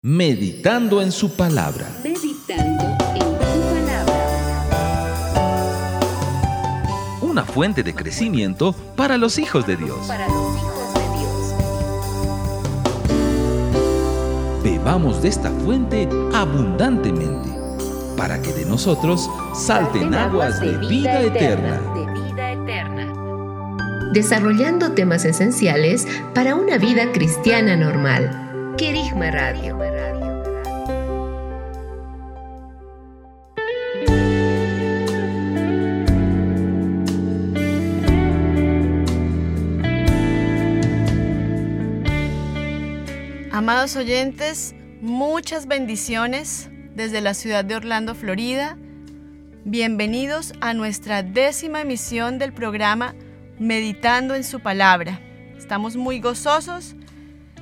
Meditando en su palabra. Meditando en su palabra. Una fuente de crecimiento para los hijos de Dios. Para los hijos de Dios. Bebamos de esta fuente abundantemente, para que de nosotros salten aguas de vida eterna. De vida eterna. desarrollando temas esenciales para una vida cristiana normal. Querigma Radio. Amados oyentes, muchas bendiciones desde la ciudad de Orlando, Florida. Bienvenidos a nuestra décima emisión del programa Meditando en su palabra. Estamos muy gozosos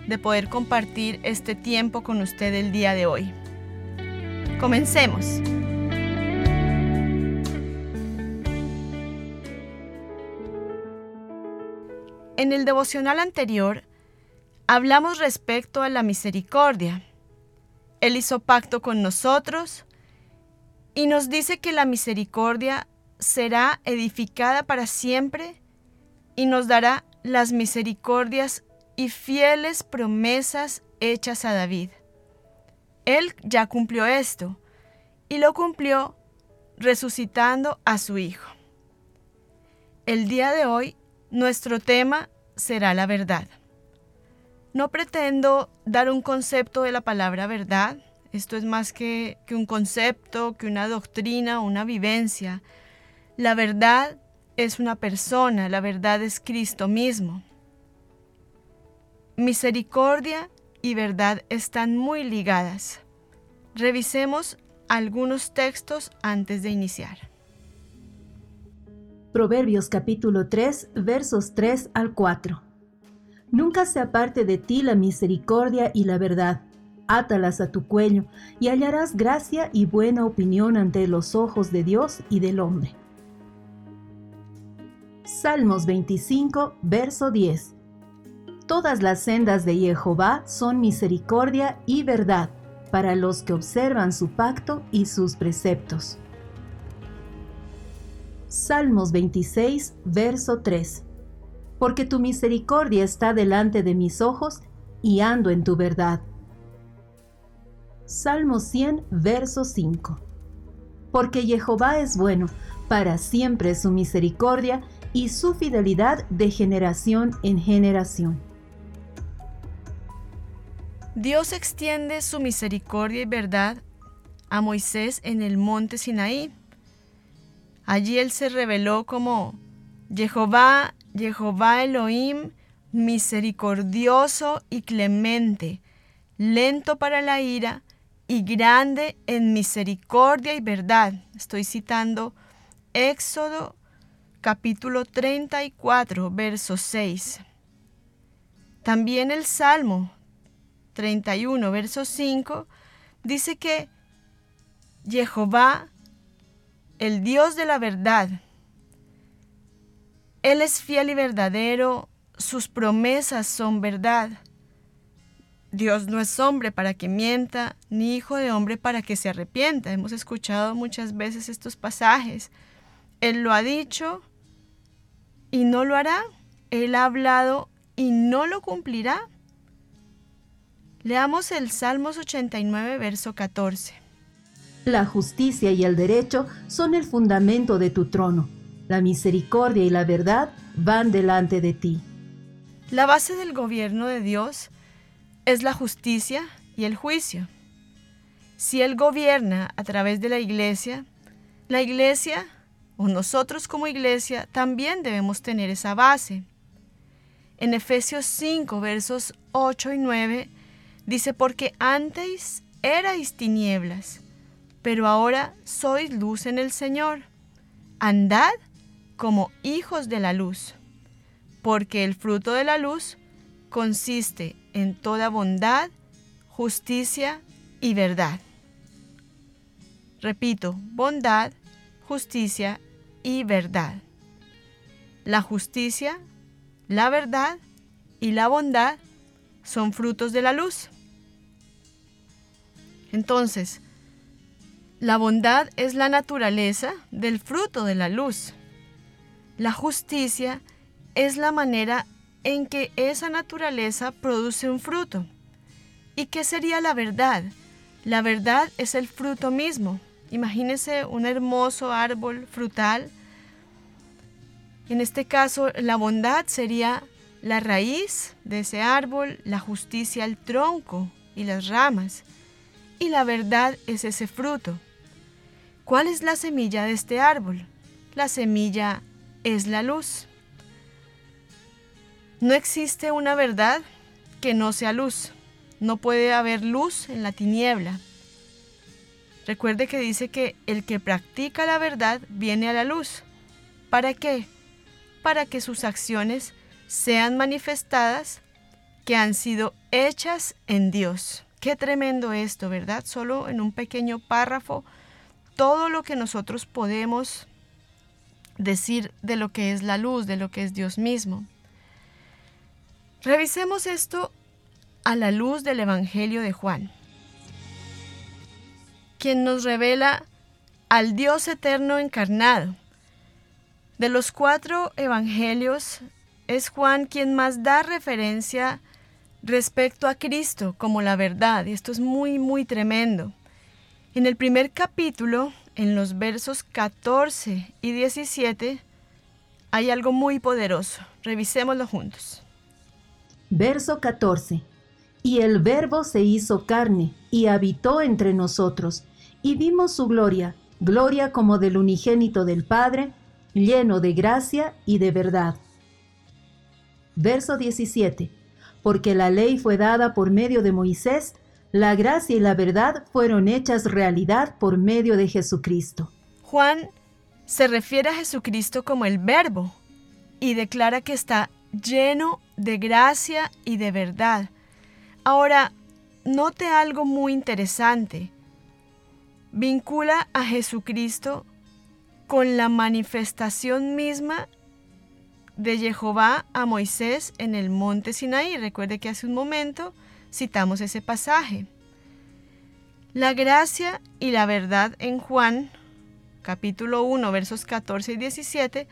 de poder compartir este tiempo con usted el día de hoy. Comencemos. En el devocional anterior hablamos respecto a la misericordia. Él hizo pacto con nosotros y nos dice que la misericordia será edificada para siempre y nos dará las misericordias y fieles promesas hechas a David. Él ya cumplió esto y lo cumplió resucitando a su Hijo. El día de hoy nuestro tema será la verdad. No pretendo dar un concepto de la palabra verdad, esto es más que, que un concepto, que una doctrina una vivencia. La verdad es una persona, la verdad es Cristo mismo. Misericordia y verdad están muy ligadas. Revisemos algunos textos antes de iniciar. Proverbios capítulo 3 versos 3 al 4. Nunca se aparte de ti la misericordia y la verdad. Átalas a tu cuello y hallarás gracia y buena opinión ante los ojos de Dios y del hombre. Salmos 25, verso 10. Todas las sendas de Jehová son misericordia y verdad para los que observan su pacto y sus preceptos. Salmos 26, verso 3. Porque tu misericordia está delante de mis ojos y ando en tu verdad. Salmo 100, verso 5. Porque Jehová es bueno, para siempre su misericordia y su fidelidad de generación en generación. Dios extiende su misericordia y verdad a Moisés en el monte Sinaí. Allí él se reveló como Jehová, Jehová Elohim, misericordioso y clemente, lento para la ira y grande en misericordia y verdad. Estoy citando Éxodo capítulo 34, verso 6. También el Salmo 31, verso 5, dice que Jehová, el Dios de la verdad, Él es fiel y verdadero, sus promesas son verdad. Dios no es hombre para que mienta, ni hijo de hombre para que se arrepienta. Hemos escuchado muchas veces estos pasajes. Él lo ha dicho y no lo hará. Él ha hablado y no lo cumplirá. Leamos el Salmos 89, verso 14. La justicia y el derecho son el fundamento de tu trono. La misericordia y la verdad van delante de ti. La base del gobierno de Dios es la justicia y el juicio. Si Él gobierna a través de la iglesia, la iglesia o nosotros como iglesia también debemos tener esa base. En Efesios 5, versos 8 y 9, dice, porque antes erais tinieblas, pero ahora sois luz en el Señor. Andad como hijos de la luz, porque el fruto de la luz consiste en toda bondad, justicia y verdad. Repito, bondad, justicia y verdad. La justicia, la verdad y la bondad son frutos de la luz. Entonces, la bondad es la naturaleza del fruto de la luz. La justicia es la manera en que esa naturaleza produce un fruto. ¿Y qué sería la verdad? La verdad es el fruto mismo. Imagínese un hermoso árbol frutal. En este caso, la bondad sería la raíz de ese árbol, la justicia el tronco y las ramas. Y la verdad es ese fruto. ¿Cuál es la semilla de este árbol? La semilla es la luz. No existe una verdad que no sea luz. No puede haber luz en la tiniebla. Recuerde que dice que el que practica la verdad viene a la luz. ¿Para qué? Para que sus acciones sean manifestadas que han sido hechas en Dios. Qué tremendo esto, ¿verdad? Solo en un pequeño párrafo, todo lo que nosotros podemos decir de lo que es la luz, de lo que es Dios mismo. Revisemos esto a la luz del Evangelio de Juan, quien nos revela al Dios eterno encarnado. De los cuatro evangelios, es Juan quien más da referencia respecto a Cristo como la verdad, y esto es muy, muy tremendo. En el primer capítulo, en los versos 14 y 17, hay algo muy poderoso. Revisémoslo juntos. Verso 14. Y el Verbo se hizo carne y habitó entre nosotros, y vimos su gloria, gloria como del unigénito del Padre, lleno de gracia y de verdad. Verso 17. Porque la ley fue dada por medio de Moisés, la gracia y la verdad fueron hechas realidad por medio de Jesucristo. Juan se refiere a Jesucristo como el Verbo y declara que está lleno de gracia y de verdad. Ahora, note algo muy interesante. Vincula a Jesucristo con la manifestación misma de Jehová a Moisés en el monte Sinaí. Recuerde que hace un momento citamos ese pasaje. La gracia y la verdad en Juan, capítulo 1, versos 14 y 17,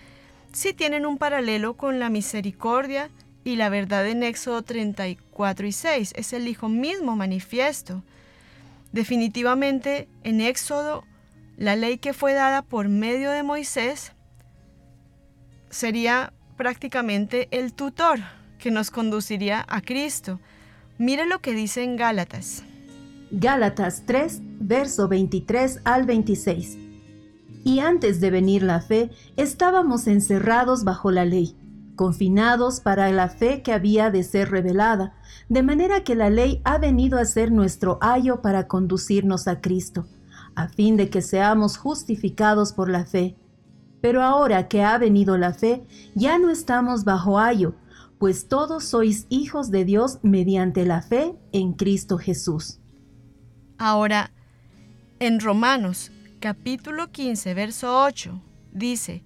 sí tienen un paralelo con la misericordia y la verdad en Éxodo 34 y 6 es el Hijo mismo manifiesto. Definitivamente en Éxodo, la ley que fue dada por medio de Moisés sería prácticamente el tutor que nos conduciría a Cristo. Mire lo que dice en Gálatas. Gálatas 3, verso 23 al 26. Y antes de venir la fe, estábamos encerrados bajo la ley confinados para la fe que había de ser revelada, de manera que la ley ha venido a ser nuestro ayo para conducirnos a Cristo, a fin de que seamos justificados por la fe. Pero ahora que ha venido la fe, ya no estamos bajo ayo, pues todos sois hijos de Dios mediante la fe en Cristo Jesús. Ahora, en Romanos capítulo 15, verso 8, dice,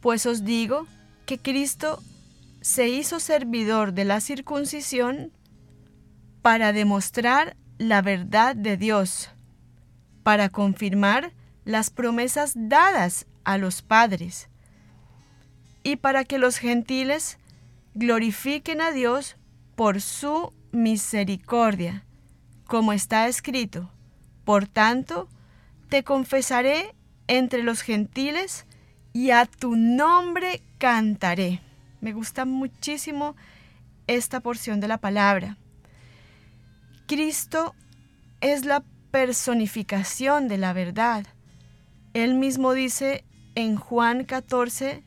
Pues os digo que Cristo se hizo servidor de la circuncisión para demostrar la verdad de Dios, para confirmar las promesas dadas a los padres y para que los gentiles glorifiquen a Dios por su misericordia, como está escrito. Por tanto, te confesaré entre los gentiles y a tu nombre cantaré. Me gusta muchísimo esta porción de la palabra. Cristo es la personificación de la verdad. Él mismo dice en Juan 14,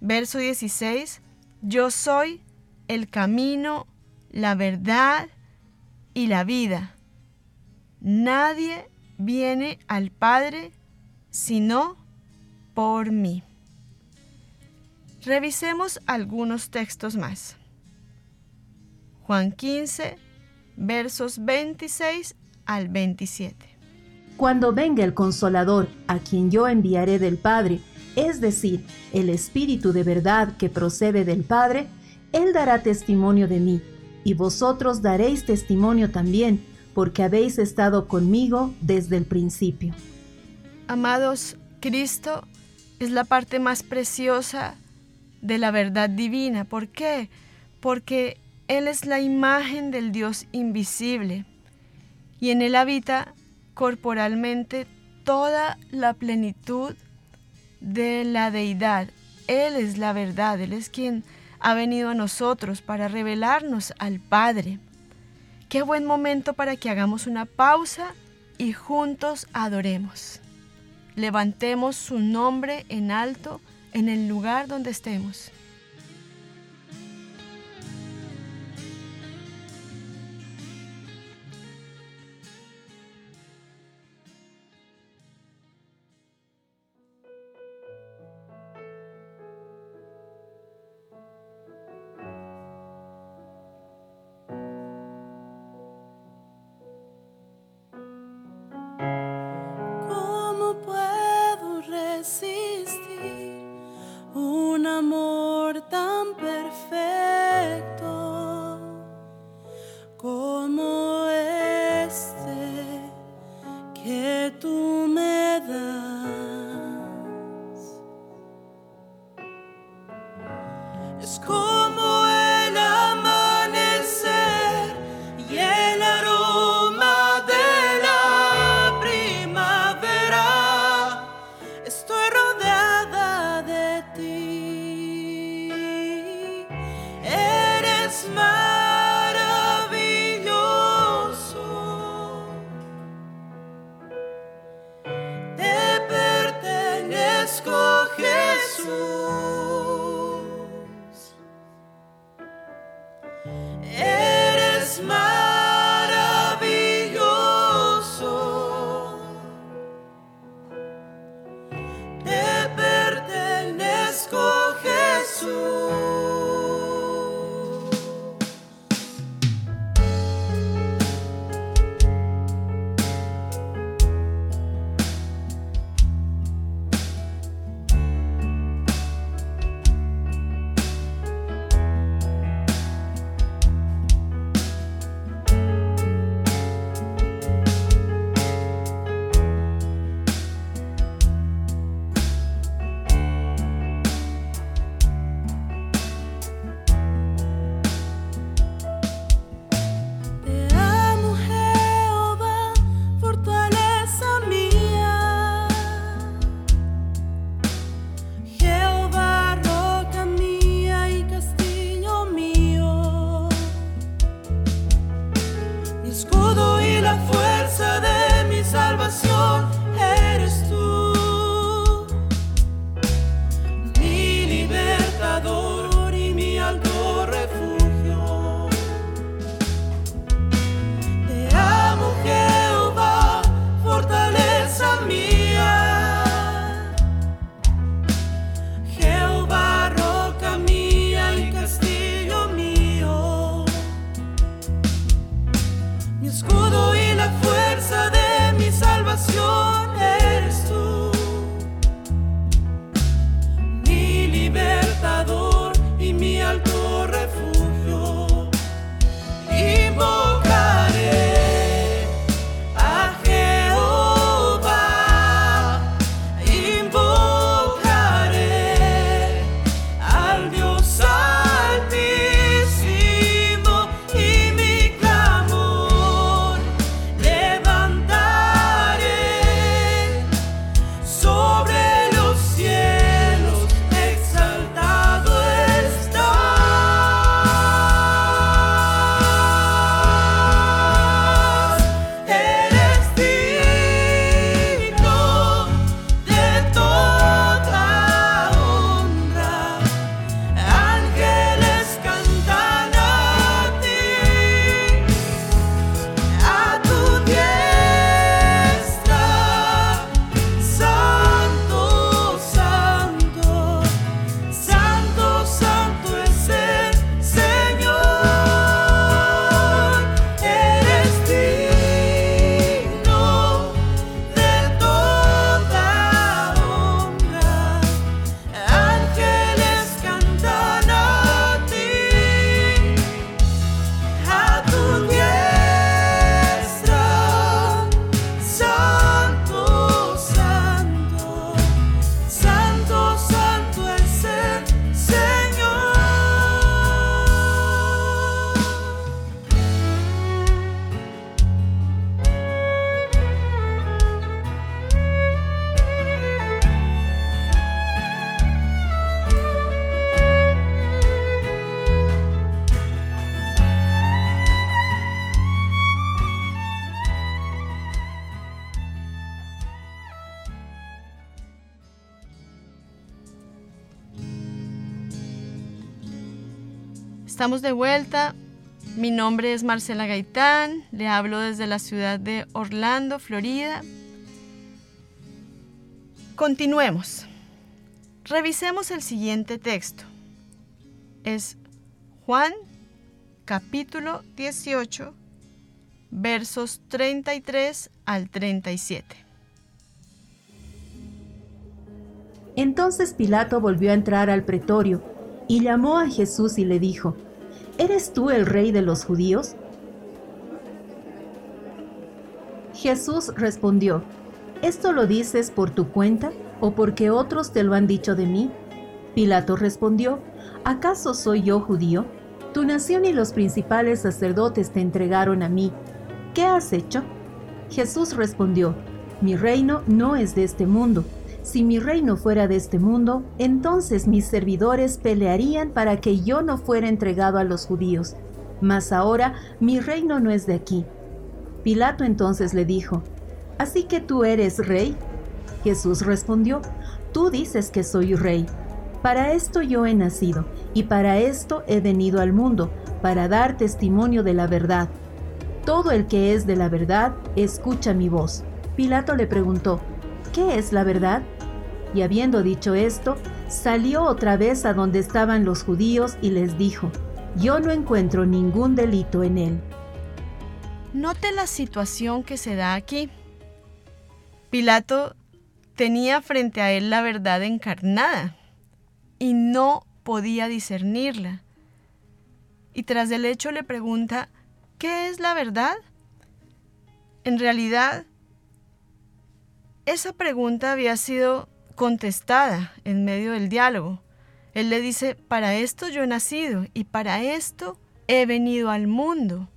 verso 16, yo soy el camino, la verdad y la vida. Nadie viene al Padre sino por mí. Revisemos algunos textos más. Juan 15, versos 26 al 27. Cuando venga el consolador, a quien yo enviaré del Padre, es decir, el Espíritu de verdad que procede del Padre, Él dará testimonio de mí, y vosotros daréis testimonio también, porque habéis estado conmigo desde el principio. Amados, Cristo es la parte más preciosa de la verdad divina. ¿Por qué? Porque Él es la imagen del Dios invisible y en Él habita corporalmente toda la plenitud de la deidad. Él es la verdad, Él es quien ha venido a nosotros para revelarnos al Padre. Qué buen momento para que hagamos una pausa y juntos adoremos. Levantemos su nombre en alto en el lugar donde estemos. Estamos de vuelta. Mi nombre es Marcela Gaitán. Le hablo desde la ciudad de Orlando, Florida. Continuemos. Revisemos el siguiente texto. Es Juan capítulo 18 versos 33 al 37. Entonces Pilato volvió a entrar al pretorio y llamó a Jesús y le dijo, ¿Eres tú el rey de los judíos? Jesús respondió, ¿esto lo dices por tu cuenta o porque otros te lo han dicho de mí? Pilato respondió, ¿acaso soy yo judío? Tu nación y los principales sacerdotes te entregaron a mí. ¿Qué has hecho? Jesús respondió, Mi reino no es de este mundo. Si mi reino fuera de este mundo, entonces mis servidores pelearían para que yo no fuera entregado a los judíos. Mas ahora mi reino no es de aquí. Pilato entonces le dijo, ¿Así que tú eres rey? Jesús respondió, Tú dices que soy rey. Para esto yo he nacido, y para esto he venido al mundo, para dar testimonio de la verdad. Todo el que es de la verdad, escucha mi voz. Pilato le preguntó, ¿qué es la verdad? Y habiendo dicho esto, salió otra vez a donde estaban los judíos y les dijo, yo no encuentro ningún delito en él. Note la situación que se da aquí. Pilato tenía frente a él la verdad encarnada y no podía discernirla. Y tras el hecho le pregunta, ¿qué es la verdad? En realidad, esa pregunta había sido contestada en medio del diálogo. Él le dice, para esto yo he nacido y para esto he venido al mundo,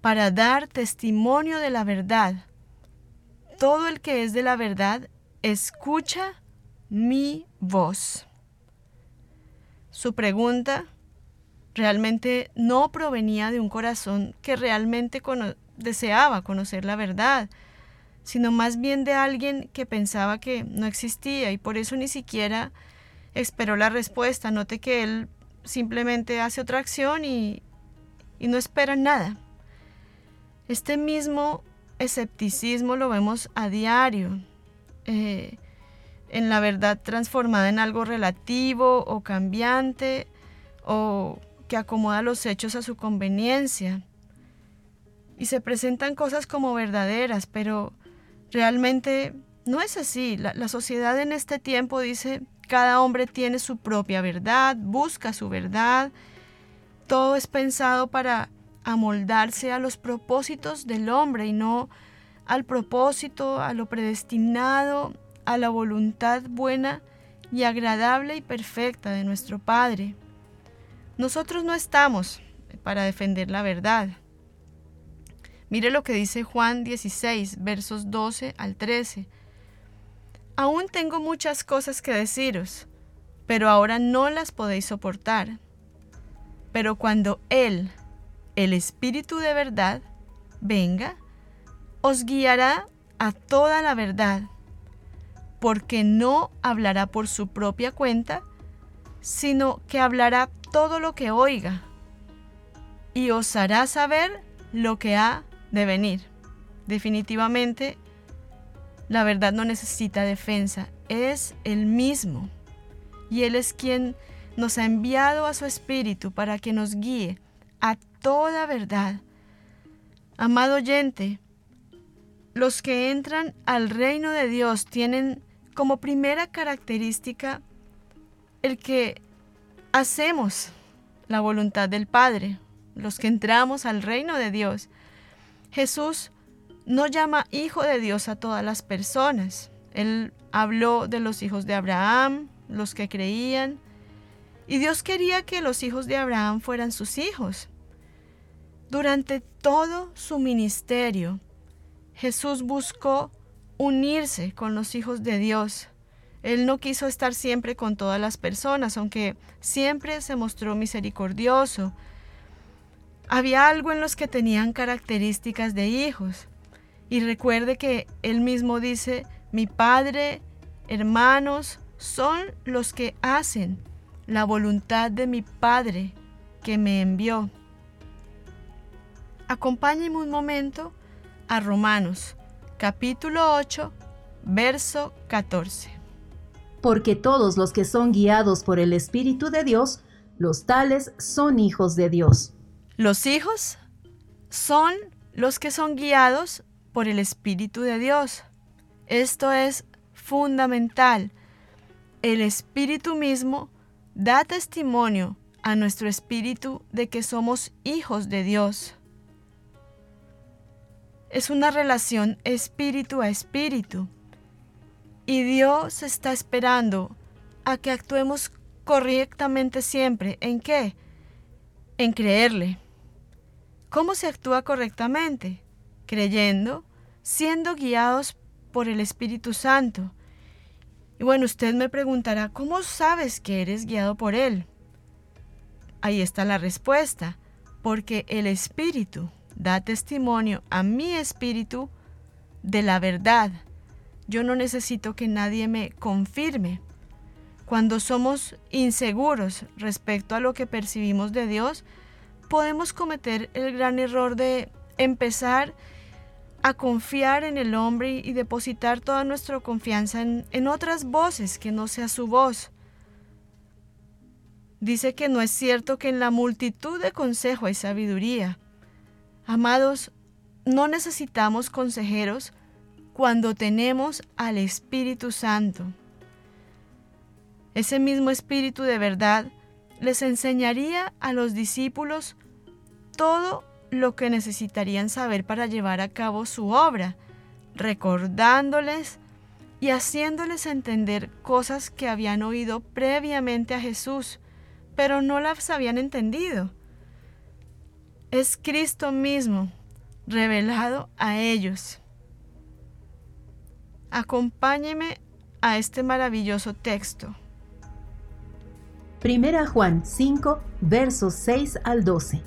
para dar testimonio de la verdad. Todo el que es de la verdad escucha mi voz. Su pregunta realmente no provenía de un corazón que realmente deseaba conocer la verdad, sino más bien de alguien que pensaba que no existía y por eso ni siquiera esperó la respuesta. Note que él simplemente hace otra acción y, y no espera nada. Este mismo escepticismo lo vemos a diario, eh, en la verdad transformada en algo relativo o cambiante o que acomoda los hechos a su conveniencia. Y se presentan cosas como verdaderas, pero Realmente no es así. La, sociedad en este tiempo dice, cada hombre tiene su propia verdad, busca su verdad. Todo es pensado para amoldarse a los propósitos del hombre y no al propósito, a lo predestinado, a la voluntad buena y agradable y perfecta de nuestro Padre. Nosotros no estamos para defender la verdad. Mire lo que dice Juan 16, versos 12 al 13. Aún tengo muchas cosas que deciros, pero ahora no las podéis soportar. Pero cuando Él, el Espíritu de verdad, venga, os guiará a toda la verdad, porque no hablará por su propia cuenta, sino que hablará todo lo que oiga, y os hará saber lo que ha de venir. Definitivamente, la verdad no necesita defensa, es el mismo. Y Él es quien nos ha enviado a su Espíritu para que nos guíe a toda verdad. Amado oyente, los que entran al reino de Dios tienen como primera característica el que hacemos la voluntad del Padre, los que entramos al reino de Dios. Jesús no llama hijo de Dios a todas las personas. Él habló de los hijos de Abraham, los que creían, y Dios quería que los hijos de Abraham fueran sus hijos. Durante todo su ministerio, Jesús buscó unirse con los hijos de Dios. Él no quiso estar siempre con todas las personas, aunque siempre se mostró misericordioso, había algo en los que tenían características de hijos. Y recuerde que él mismo dice, mi padre, hermanos, son los que hacen la voluntad de mi Padre que me envió. Acompáñenme un momento a Romanos, capítulo 8, verso 14. Porque todos los que son guiados por el Espíritu de Dios, los tales son hijos de Dios. Los hijos son los que son guiados por el Espíritu de Dios. Esto es fundamental. El Espíritu mismo da testimonio a nuestro espíritu de que somos hijos de Dios. Es una relación espíritu a espíritu. Y Dios está esperando a que actuemos correctamente siempre. ¿En qué? En creerle. ¿Cómo se actúa correctamente? Creyendo, siendo guiados por el Espíritu Santo. Y bueno, usted me preguntará, ¿cómo sabes que eres guiado por Él? Ahí está la respuesta, porque el Espíritu da testimonio a mi espíritu de la verdad. Yo no necesito que nadie me confirme. Cuando somos inseguros respecto a lo que percibimos de Dios, podemos cometer el gran error de empezar a confiar en el hombre y depositar toda nuestra confianza en, en otras voces que no sea su voz. Dice que no es cierto que en la multitud de consejo hay sabiduría. Amados, no necesitamos consejeros cuando tenemos al Espíritu Santo. Ese mismo Espíritu de verdad les enseñaría a los discípulos todo lo que necesitarían saber para llevar a cabo su obra, recordándoles y haciéndoles entender cosas que habían oído previamente a Jesús, pero no las habían entendido. Es Cristo mismo revelado a ellos. Acompáñeme a este maravilloso texto. Primera Juan 5, versos 6 al 12.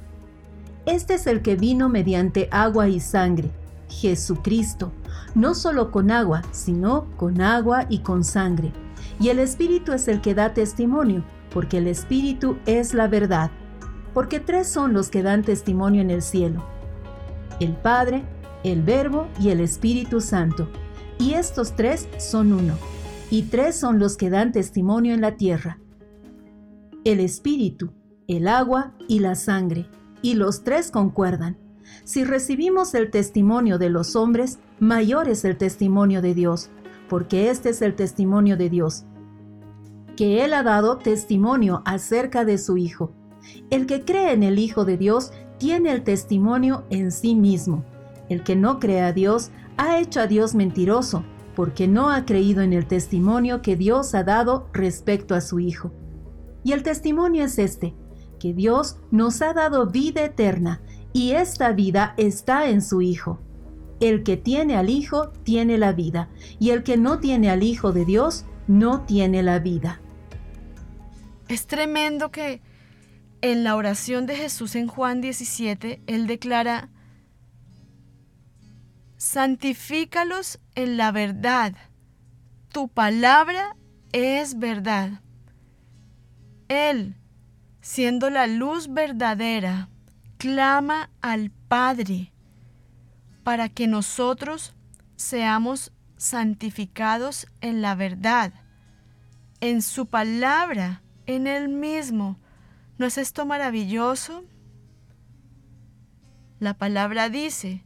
Este es el que vino mediante agua y sangre, Jesucristo, no solo con agua, sino con agua y con sangre. Y el Espíritu es el que da testimonio, porque el Espíritu es la verdad. Porque tres son los que dan testimonio en el cielo. El Padre, el Verbo y el Espíritu Santo. Y estos tres son uno. Y tres son los que dan testimonio en la tierra. El Espíritu, el agua y la sangre. Y los tres concuerdan. Si recibimos el testimonio de los hombres, mayor es el testimonio de Dios, porque este es el testimonio de Dios, que Él ha dado testimonio acerca de su Hijo. El que cree en el Hijo de Dios tiene el testimonio en sí mismo. El que no cree a Dios ha hecho a Dios mentiroso, porque no ha creído en el testimonio que Dios ha dado respecto a su Hijo. Y el testimonio es este, que Dios nos ha dado vida eterna, y esta vida está en su Hijo. El que tiene al Hijo tiene la vida, y el que no tiene al Hijo de Dios no tiene la vida. Es tremendo que en la oración de Jesús en Juan 17, Él declara, santifícalos en la verdad, tu palabra es verdad. Él, siendo la luz verdadera, clama al Padre para que nosotros seamos santificados en la verdad, en su palabra, en Él mismo. ¿No es esto maravilloso? La palabra dice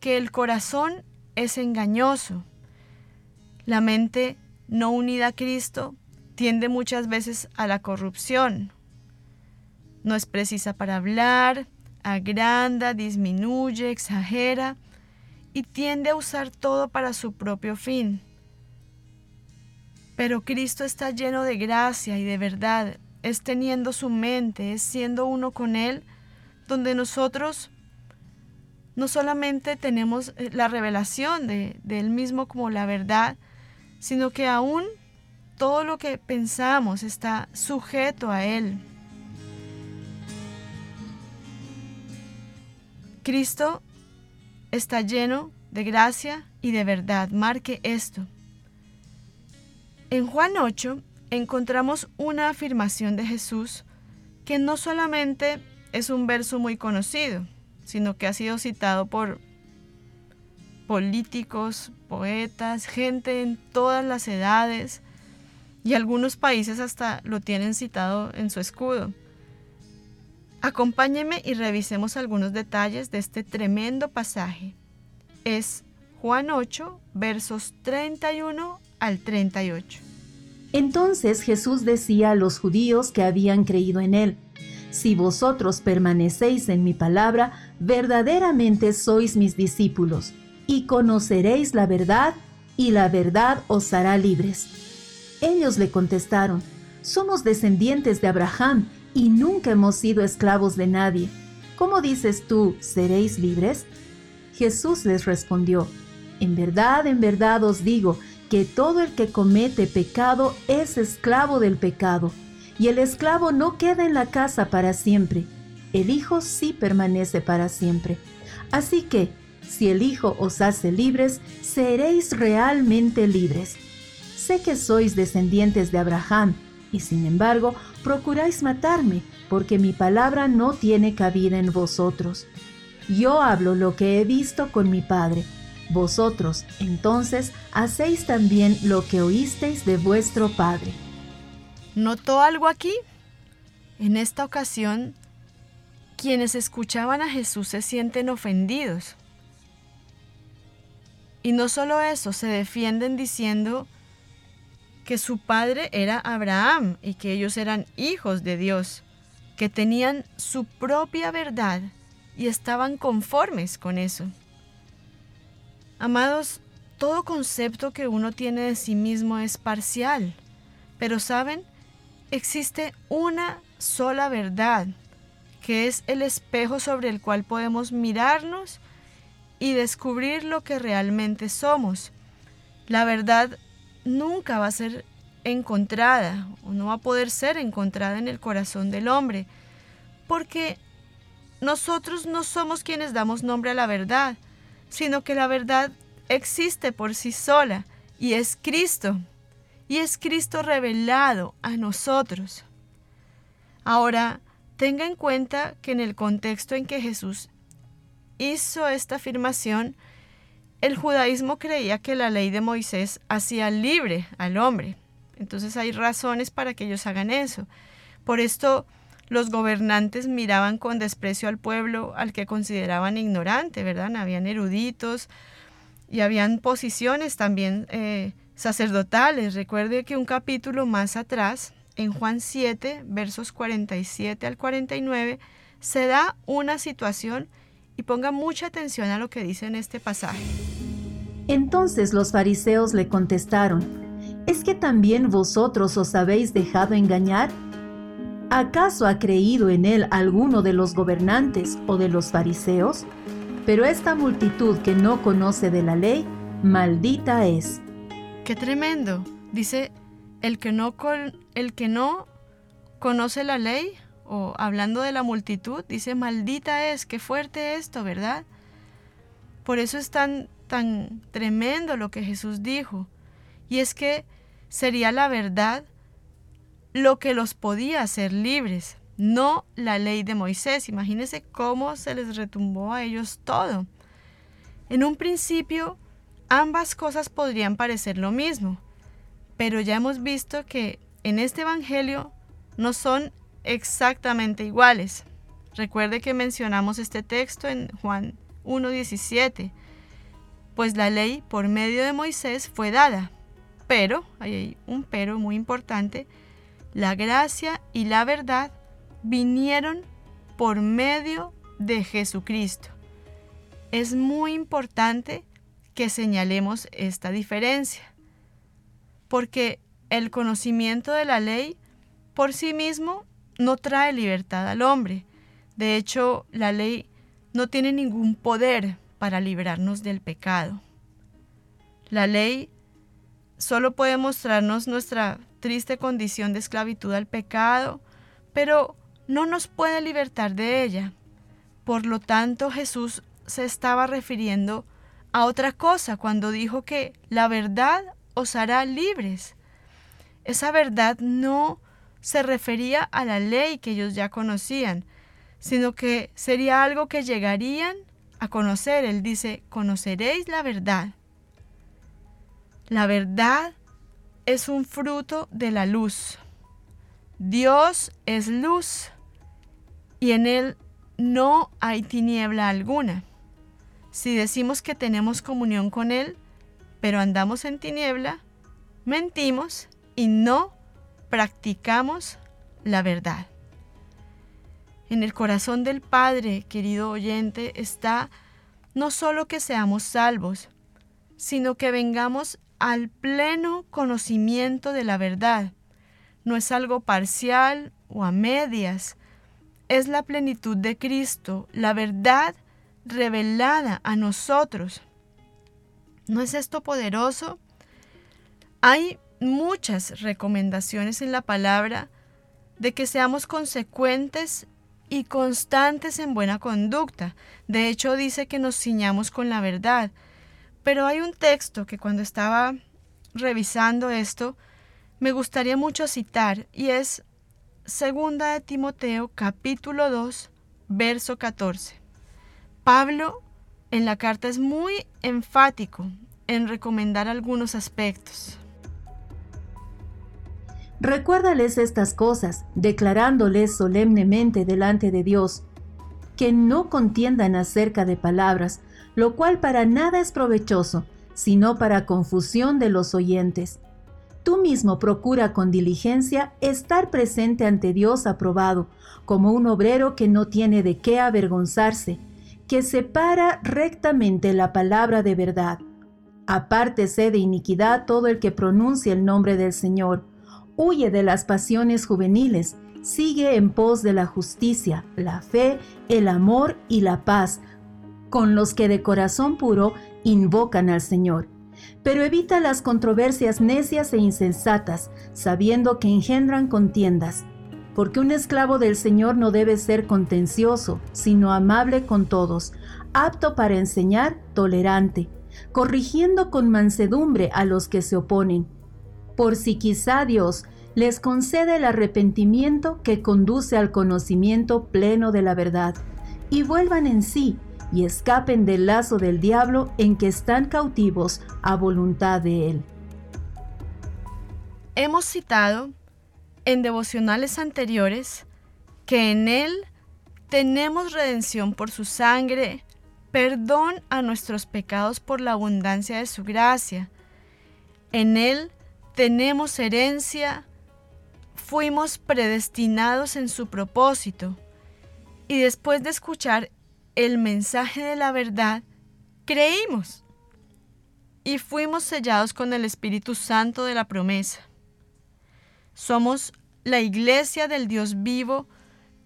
que el corazón es engañoso. La mente no unida a Cristo tiende muchas veces a la corrupción. No es precisa para hablar, agranda, disminuye, exagera y tiende a usar todo para su propio fin. Pero Cristo está lleno de gracia y de verdad, es teniendo su mente, es siendo uno con Él, donde nosotros no solamente tenemos eh, la revelación de, de Él mismo como la verdad, sino que aún todo lo que pensamos está sujeto a Él. Cristo está lleno de gracia y de verdad. Marque esto. En Juan 8 encontramos una afirmación de Jesús que no solamente es un verso muy conocido, sino que ha sido citado por políticos, poetas, gente en todas las edades y algunos países hasta lo tienen citado en su escudo. Acompáñeme y revisemos algunos detalles de este tremendo pasaje. Es Juan 8, versos 31 al 38. Entonces Jesús decía a los judíos que habían creído en él, Si vosotros permanecéis en mi palabra, verdaderamente sois mis discípulos, y conoceréis la verdad, y la verdad os hará libres. Ellos le contestaron, Somos descendientes de Abraham, y nunca hemos sido esclavos de nadie. ¿Cómo dices tú, seréis libres? Jesús les respondió, En verdad, en verdad os digo, que todo el que comete pecado es esclavo del pecado, y el esclavo no queda en la casa para siempre, el Hijo sí permanece para siempre. Así que, si el Hijo os hace libres, seréis realmente libres. Sé que sois descendientes de Abraham, y sin embargo procuráis matarme, porque mi palabra no tiene cabida en vosotros. Yo hablo lo que he visto con mi Padre. Vosotros, entonces, hacéis también lo que oísteis de vuestro Padre. ¿Notó algo aquí? En esta ocasión, quienes escuchaban a Jesús se sienten ofendidos. Y no solo eso, se defienden diciendo que su padre era Abraham y que ellos eran hijos de Dios, que tenían su propia verdad y estaban conformes con eso. Amados, todo concepto que uno tiene de sí mismo es parcial, pero saben, existe una sola verdad, que es el espejo sobre el cual podemos mirarnos y descubrir lo que realmente somos. La verdad nunca va a ser encontrada o no va a poder ser encontrada en el corazón del hombre, porque nosotros no somos quienes damos nombre a la verdad, sino que la verdad existe por sí sola y es Cristo, y es Cristo revelado a nosotros. Ahora, tenga en cuenta que en el contexto en que Jesús hizo esta afirmación, el judaísmo creía que la ley de Moisés hacía libre al hombre. Entonces hay razones para que ellos hagan eso. Por esto los gobernantes miraban con desprecio al pueblo al que consideraban ignorante, ¿verdad? Habían eruditos y habían posiciones también eh, sacerdotales. Recuerde que un capítulo más atrás, en Juan 7, versos 47 al 49, se da una situación y ponga mucha atención a lo que dice en este pasaje. Entonces los fariseos le contestaron, ¿es que también vosotros os habéis dejado engañar? ¿Acaso ha creído en él alguno de los gobernantes o de los fariseos? Pero esta multitud que no conoce de la ley, maldita es. ¡Qué tremendo! Dice, el que no, con, el que no conoce la ley, o hablando de la multitud, dice, maldita es, qué fuerte esto, ¿verdad? Por eso es tan, tan tremendo lo que Jesús dijo. Y es que sería la verdad lo que los podía hacer libres, no la ley de Moisés. Imagínense cómo se les retumbó a ellos todo. En un principio, ambas cosas podrían parecer lo mismo, pero ya hemos visto que en este Evangelio no son exactamente iguales. Recuerde que mencionamos este texto en Juan 1.17, pues la ley por medio de Moisés fue dada, pero, hay un pero muy importante, la gracia y la verdad vinieron por medio de Jesucristo. Es muy importante que señalemos esta diferencia, porque el conocimiento de la ley por sí mismo no trae libertad al hombre. De hecho, la ley no tiene ningún poder para librarnos del pecado. La ley solo puede mostrarnos nuestra triste condición de esclavitud al pecado, pero no nos puede libertar de ella. Por lo tanto, Jesús se estaba refiriendo a otra cosa cuando dijo que la verdad os hará libres. Esa verdad no se refería a la ley que ellos ya conocían, sino que sería algo que llegarían a conocer. Él dice, conoceréis la verdad. La verdad es un fruto de la luz. Dios es luz y en Él no hay tiniebla alguna. Si decimos que tenemos comunión con Él, pero andamos en tiniebla, mentimos y no practicamos la verdad. En el corazón del Padre, querido oyente, está no solo que seamos salvos, sino que vengamos al pleno conocimiento de la verdad. No es algo parcial o a medias, es la plenitud de Cristo, la verdad revelada a nosotros. ¿No es esto poderoso? Hay muchas recomendaciones en la palabra de que seamos consecuentes y constantes en buena conducta. De hecho, dice que nos ciñamos con la verdad. Pero hay un texto que cuando estaba revisando esto, me gustaría mucho citar y es Segunda de Timoteo capítulo 2, verso 14. Pablo en la carta es muy enfático en recomendar algunos aspectos. Recuérdales estas cosas, declarándoles solemnemente delante de Dios, que no contiendan acerca de palabras, lo cual para nada es provechoso, sino para confusión de los oyentes. Tú mismo procura con diligencia estar presente ante Dios aprobado, como un obrero que no tiene de qué avergonzarse, que separa rectamente la palabra de verdad. Apártese de iniquidad todo el que pronuncie el nombre del Señor Huye de las pasiones juveniles, sigue en pos de la justicia, la fe, el amor y la paz, con los que de corazón puro invocan al Señor. Pero evita las controversias necias e insensatas, sabiendo que engendran contiendas, porque un esclavo del Señor no debe ser contencioso, sino amable con todos, apto para enseñar, tolerante, corrigiendo con mansedumbre a los que se oponen por si quizá Dios les concede el arrepentimiento que conduce al conocimiento pleno de la verdad, y vuelvan en sí y escapen del lazo del diablo en que están cautivos a voluntad de él. Hemos citado en devocionales anteriores que en Él tenemos redención por su sangre, perdón a nuestros pecados por la abundancia de su gracia. En Él tenemos herencia, fuimos predestinados en su propósito y después de escuchar el mensaje de la verdad, creímos y fuimos sellados con el Espíritu Santo de la promesa. Somos la iglesia del Dios vivo,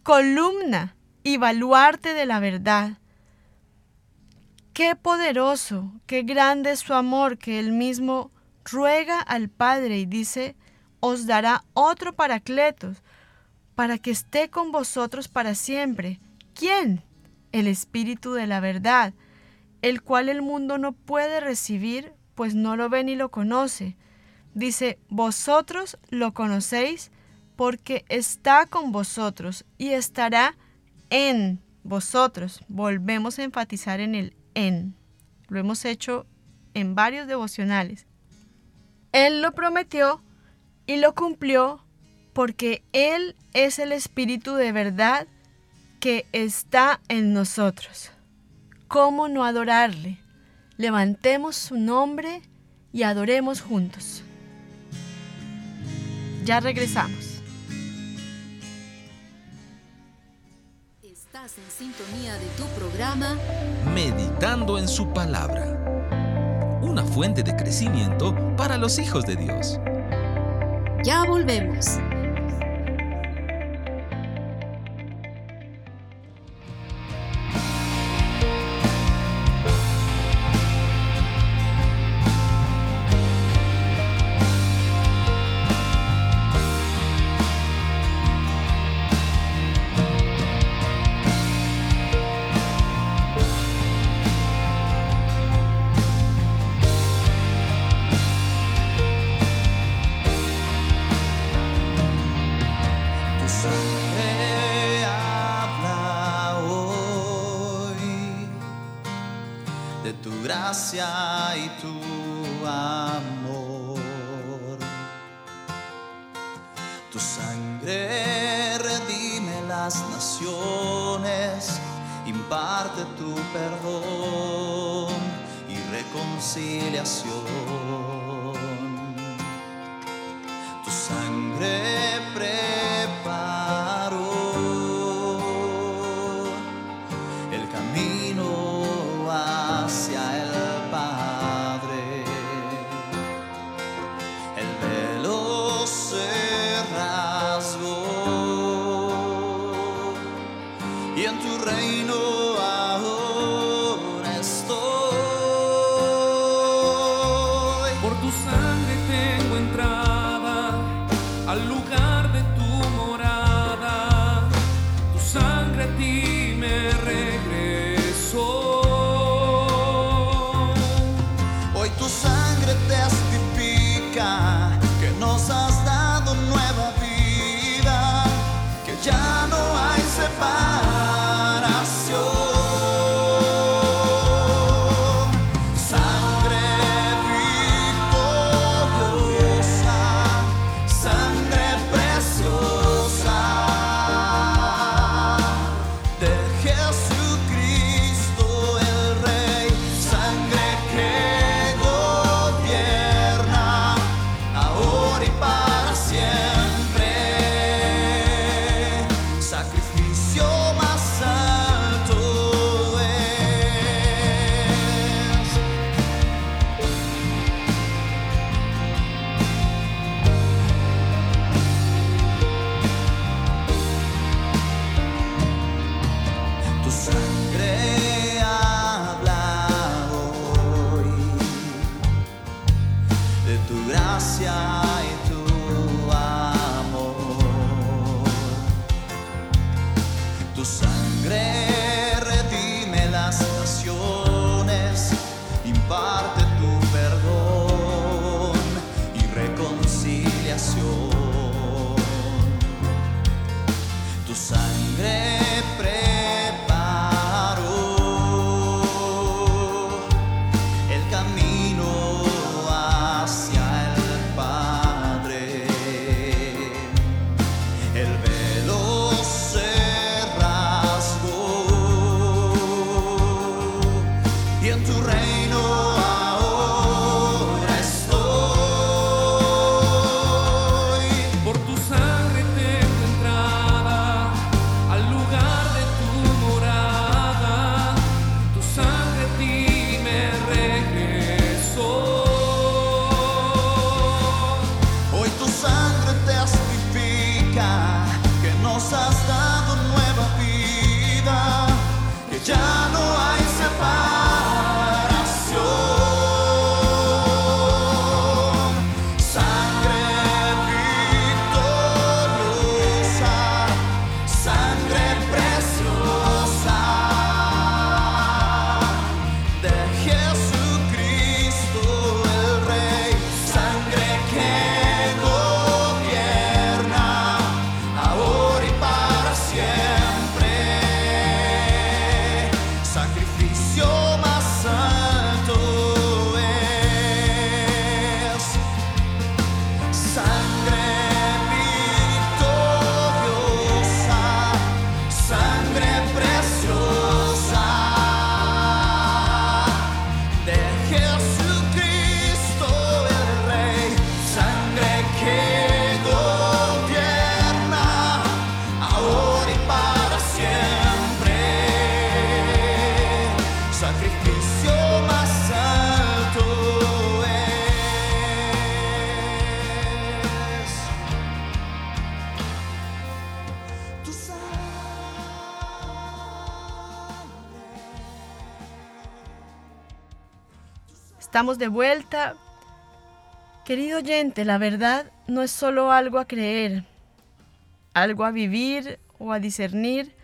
columna y baluarte de la verdad. Qué poderoso, qué grande es su amor que Él mismo ruega al Padre y dice, os dará otro paracletos, para que esté con vosotros para siempre. ¿Quién? El Espíritu de la verdad, el cual el mundo no puede recibir, pues no lo ve ni lo conoce. Dice, vosotros lo conocéis porque está con vosotros y estará en vosotros. Volvemos a enfatizar en el en. Lo hemos hecho en varios devocionales. Él lo prometió y lo cumplió porque Él es el Espíritu de verdad que está en nosotros. ¿Cómo no adorarle? Levantemos su nombre y adoremos juntos. Ya regresamos. Estás en sintonía de tu programa Meditando en su palabra una fuente de crecimiento para los hijos de Dios. Ya volvemos. de tu gracia y tu amor. Tu sangre redime las naciones, imparte tu perdón y reconciliación. Tu sangre Estamos de vuelta. Querido oyente, la verdad no es solo algo a creer, algo a vivir o a discernir,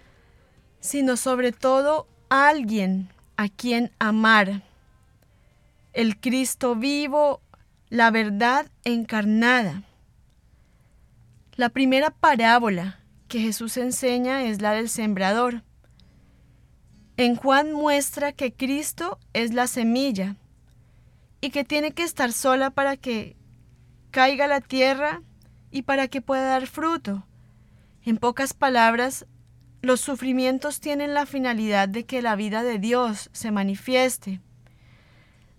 sino sobre todo alguien a quien amar. El Cristo vivo, la verdad encarnada. La primera parábola que Jesús enseña es la del sembrador. En Juan muestra que Cristo es la semilla y que tiene que estar sola para que caiga la tierra y para que pueda dar fruto. En pocas palabras, los sufrimientos tienen la finalidad de que la vida de Dios se manifieste.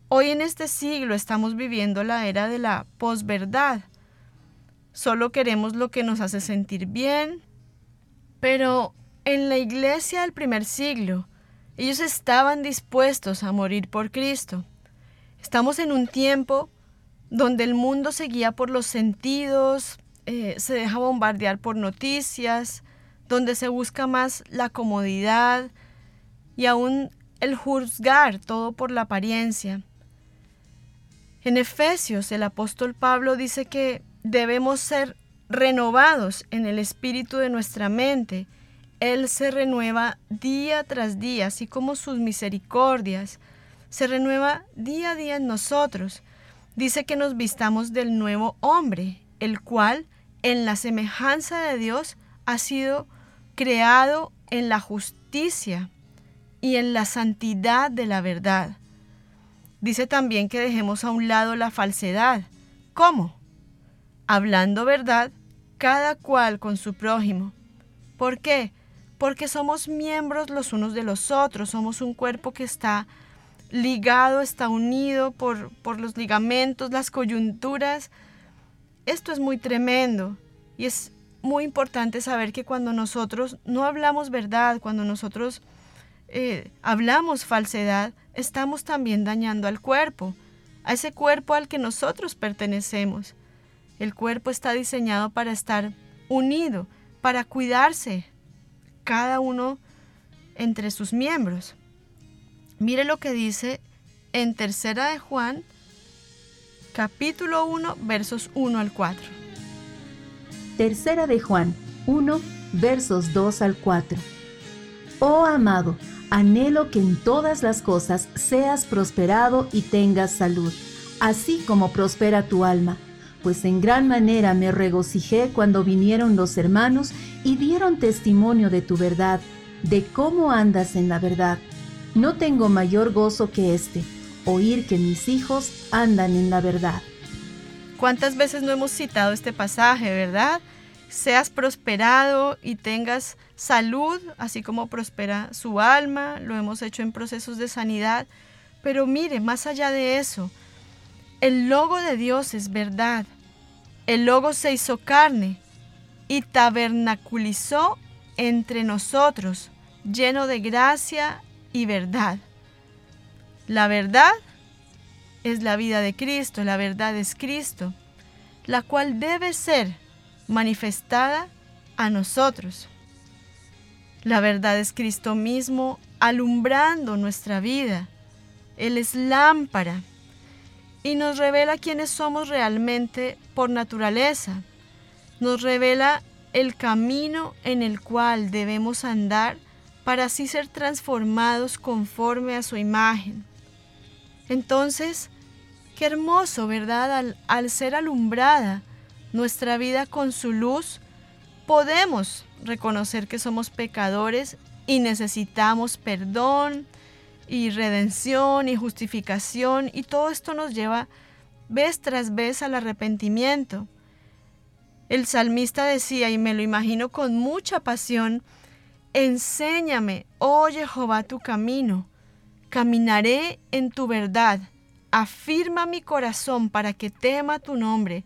Hoy en este siglo estamos viviendo la era de la posverdad. Solo queremos lo que nos hace sentir bien, pero en la iglesia del primer siglo, ellos estaban dispuestos a morir por Cristo. Estamos en un tiempo donde el mundo se guía por los sentidos, eh, se deja bombardear por noticias, donde se busca más la comodidad y aún el juzgar todo por la apariencia. En Efesios el apóstol Pablo dice que debemos ser renovados en el espíritu de nuestra mente. Él se renueva día tras día, así como sus misericordias. Se renueva día a día en nosotros. Dice que nos vistamos del nuevo hombre, el cual, en la semejanza de Dios, ha sido creado en la justicia y en la santidad de la verdad. Dice también que dejemos a un lado la falsedad. ¿Cómo? Hablando verdad, cada cual con su prójimo. ¿Por qué? Porque somos miembros los unos de los otros, somos un cuerpo que está ligado, está unido por, por los ligamentos, las coyunturas. Esto es muy tremendo y es muy importante saber que cuando nosotros no hablamos verdad, cuando nosotros eh, hablamos falsedad, estamos también dañando al cuerpo, a ese cuerpo al que nosotros pertenecemos. El cuerpo está diseñado para estar unido, para cuidarse, cada uno entre sus miembros. Mire lo que dice en Tercera de Juan, capítulo 1, versos 1 al 4. Tercera de Juan 1, versos 2 al 4. Oh amado, anhelo que en todas las cosas seas prosperado y tengas salud, así como prospera tu alma, pues en gran manera me regocijé cuando vinieron los hermanos y dieron testimonio de tu verdad, de cómo andas en la verdad. No tengo mayor gozo que este, oír que mis hijos andan en la verdad. ¿Cuántas veces no hemos citado este pasaje, verdad? Seas prosperado y tengas salud, así como prospera su alma, lo hemos hecho en procesos de sanidad, pero mire, más allá de eso, el logo de Dios es verdad. El logo se hizo carne y tabernaculizó entre nosotros, lleno de gracia y verdad. La verdad es la vida de Cristo, la verdad es Cristo, la cual debe ser manifestada a nosotros. La verdad es Cristo mismo alumbrando nuestra vida. Él es lámpara y nos revela quiénes somos realmente por naturaleza. Nos revela el camino en el cual debemos andar para así ser transformados conforme a su imagen. Entonces, qué hermoso, ¿verdad? Al, ser alumbrada nuestra vida con su luz, podemos reconocer que somos pecadores y necesitamos perdón y redención y justificación y todo esto nos lleva vez tras vez al arrepentimiento. El salmista decía, y me lo imagino con mucha pasión, Enséñame, oh Jehová, tu camino, caminaré en tu verdad, afirma mi corazón para que tema tu nombre.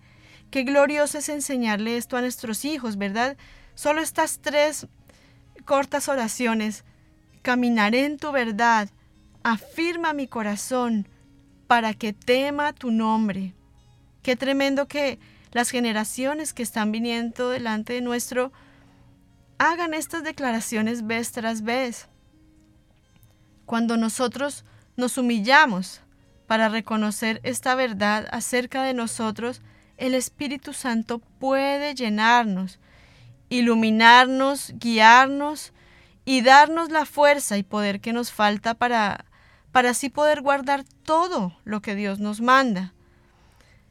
Qué glorioso es enseñarle esto a nuestros hijos, ¿verdad? Solo estas tres cortas oraciones. Caminaré en tu verdad, afirma mi corazón para que tema tu nombre. Qué tremendo que las generaciones que están viniendo delante de nuestro hagan estas declaraciones vez tras vez. Cuando nosotros nos humillamos para reconocer esta verdad acerca de nosotros, el Espíritu Santo puede llenarnos, iluminarnos, guiarnos y darnos la fuerza y poder que nos falta para, para así poder guardar todo lo que Dios nos manda.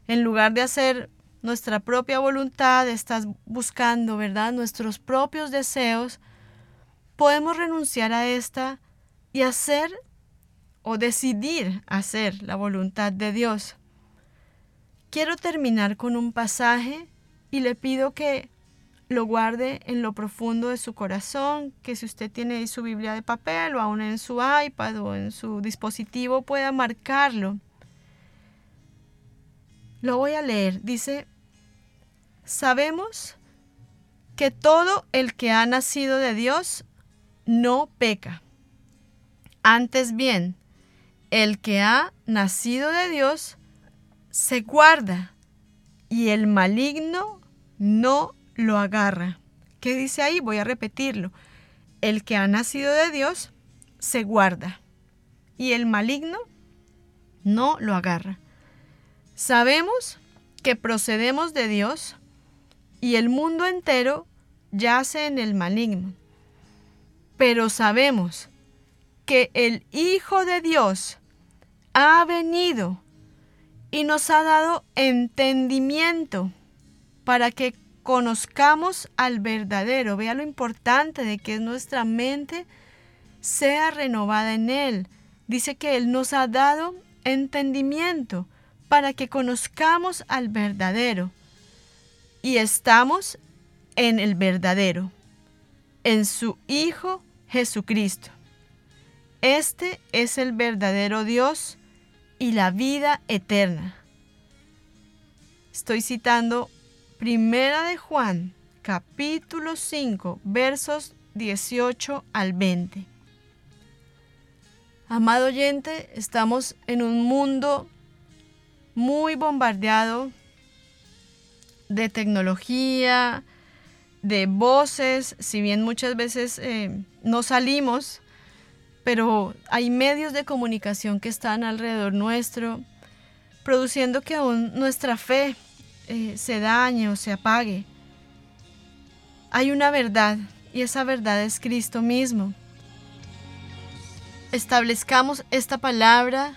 En lugar de hacer nuestra propia voluntad, estás buscando, ¿verdad? Nuestros propios deseos, podemos renunciar a esta y hacer o decidir hacer la voluntad de Dios. Quiero terminar con un pasaje y le pido que lo guarde en lo profundo de su corazón, que si usted tiene ahí su Biblia de papel o aún en su iPad o en su dispositivo pueda marcarlo. Lo voy a leer. Dice, sabemos que todo el que ha nacido de Dios no peca. Antes bien, el que ha nacido de Dios se guarda y el maligno no lo agarra. ¿Qué dice ahí? Voy a repetirlo. El que ha nacido de Dios se guarda y el maligno no lo agarra. Sabemos que procedemos de Dios y el mundo entero yace en el maligno. Pero sabemos que el Hijo de Dios ha venido y nos ha dado entendimiento para que conozcamos al verdadero. Vea lo importante de que nuestra mente sea renovada en Él. Dice que Él nos ha dado entendimiento para que conozcamos al verdadero. Y estamos en el verdadero, en su Hijo Jesucristo. Este es el verdadero Dios y la vida eterna. Estoy citando Primera de Juan, capítulo 5, versos 18 al 20. Amado oyente, estamos en un mundo muy bombardeado de tecnología, de voces, si bien muchas veces eh, no salimos, pero hay medios de comunicación que están alrededor nuestro, produciendo que aún nuestra fe eh, se dañe o se apague. Hay una verdad y esa verdad es Cristo mismo. Establezcamos esta palabra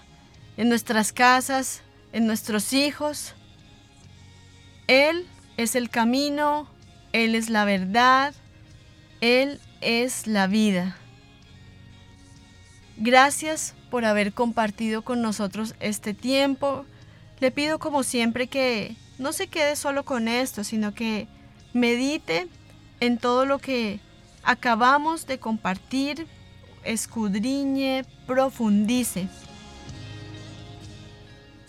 en nuestras casas, en nuestros hijos. Él es el camino, Él es la verdad, Él es la vida. Gracias por haber compartido con nosotros este tiempo. Le pido como siempre que no se quede solo con esto, sino que medite en todo lo que acabamos de compartir, escudriñe, profundice.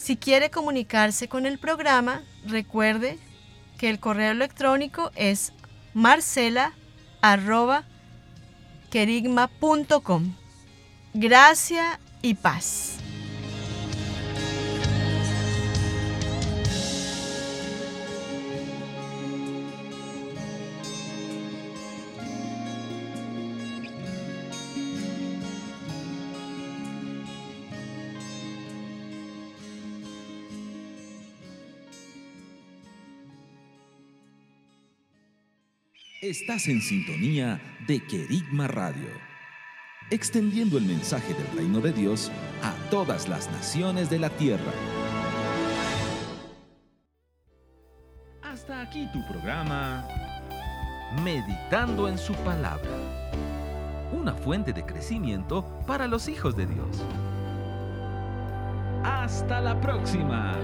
Si quiere comunicarse con el programa, recuerde que el correo electrónico es marcela.querigma.com. Gracia y paz. Estás en sintonía de Querigma Radio, extendiendo el mensaje del reino de Dios a todas las naciones de la tierra. Hasta aquí tu programa Meditando en su palabra, una fuente de crecimiento para los hijos de Dios. Hasta la próxima.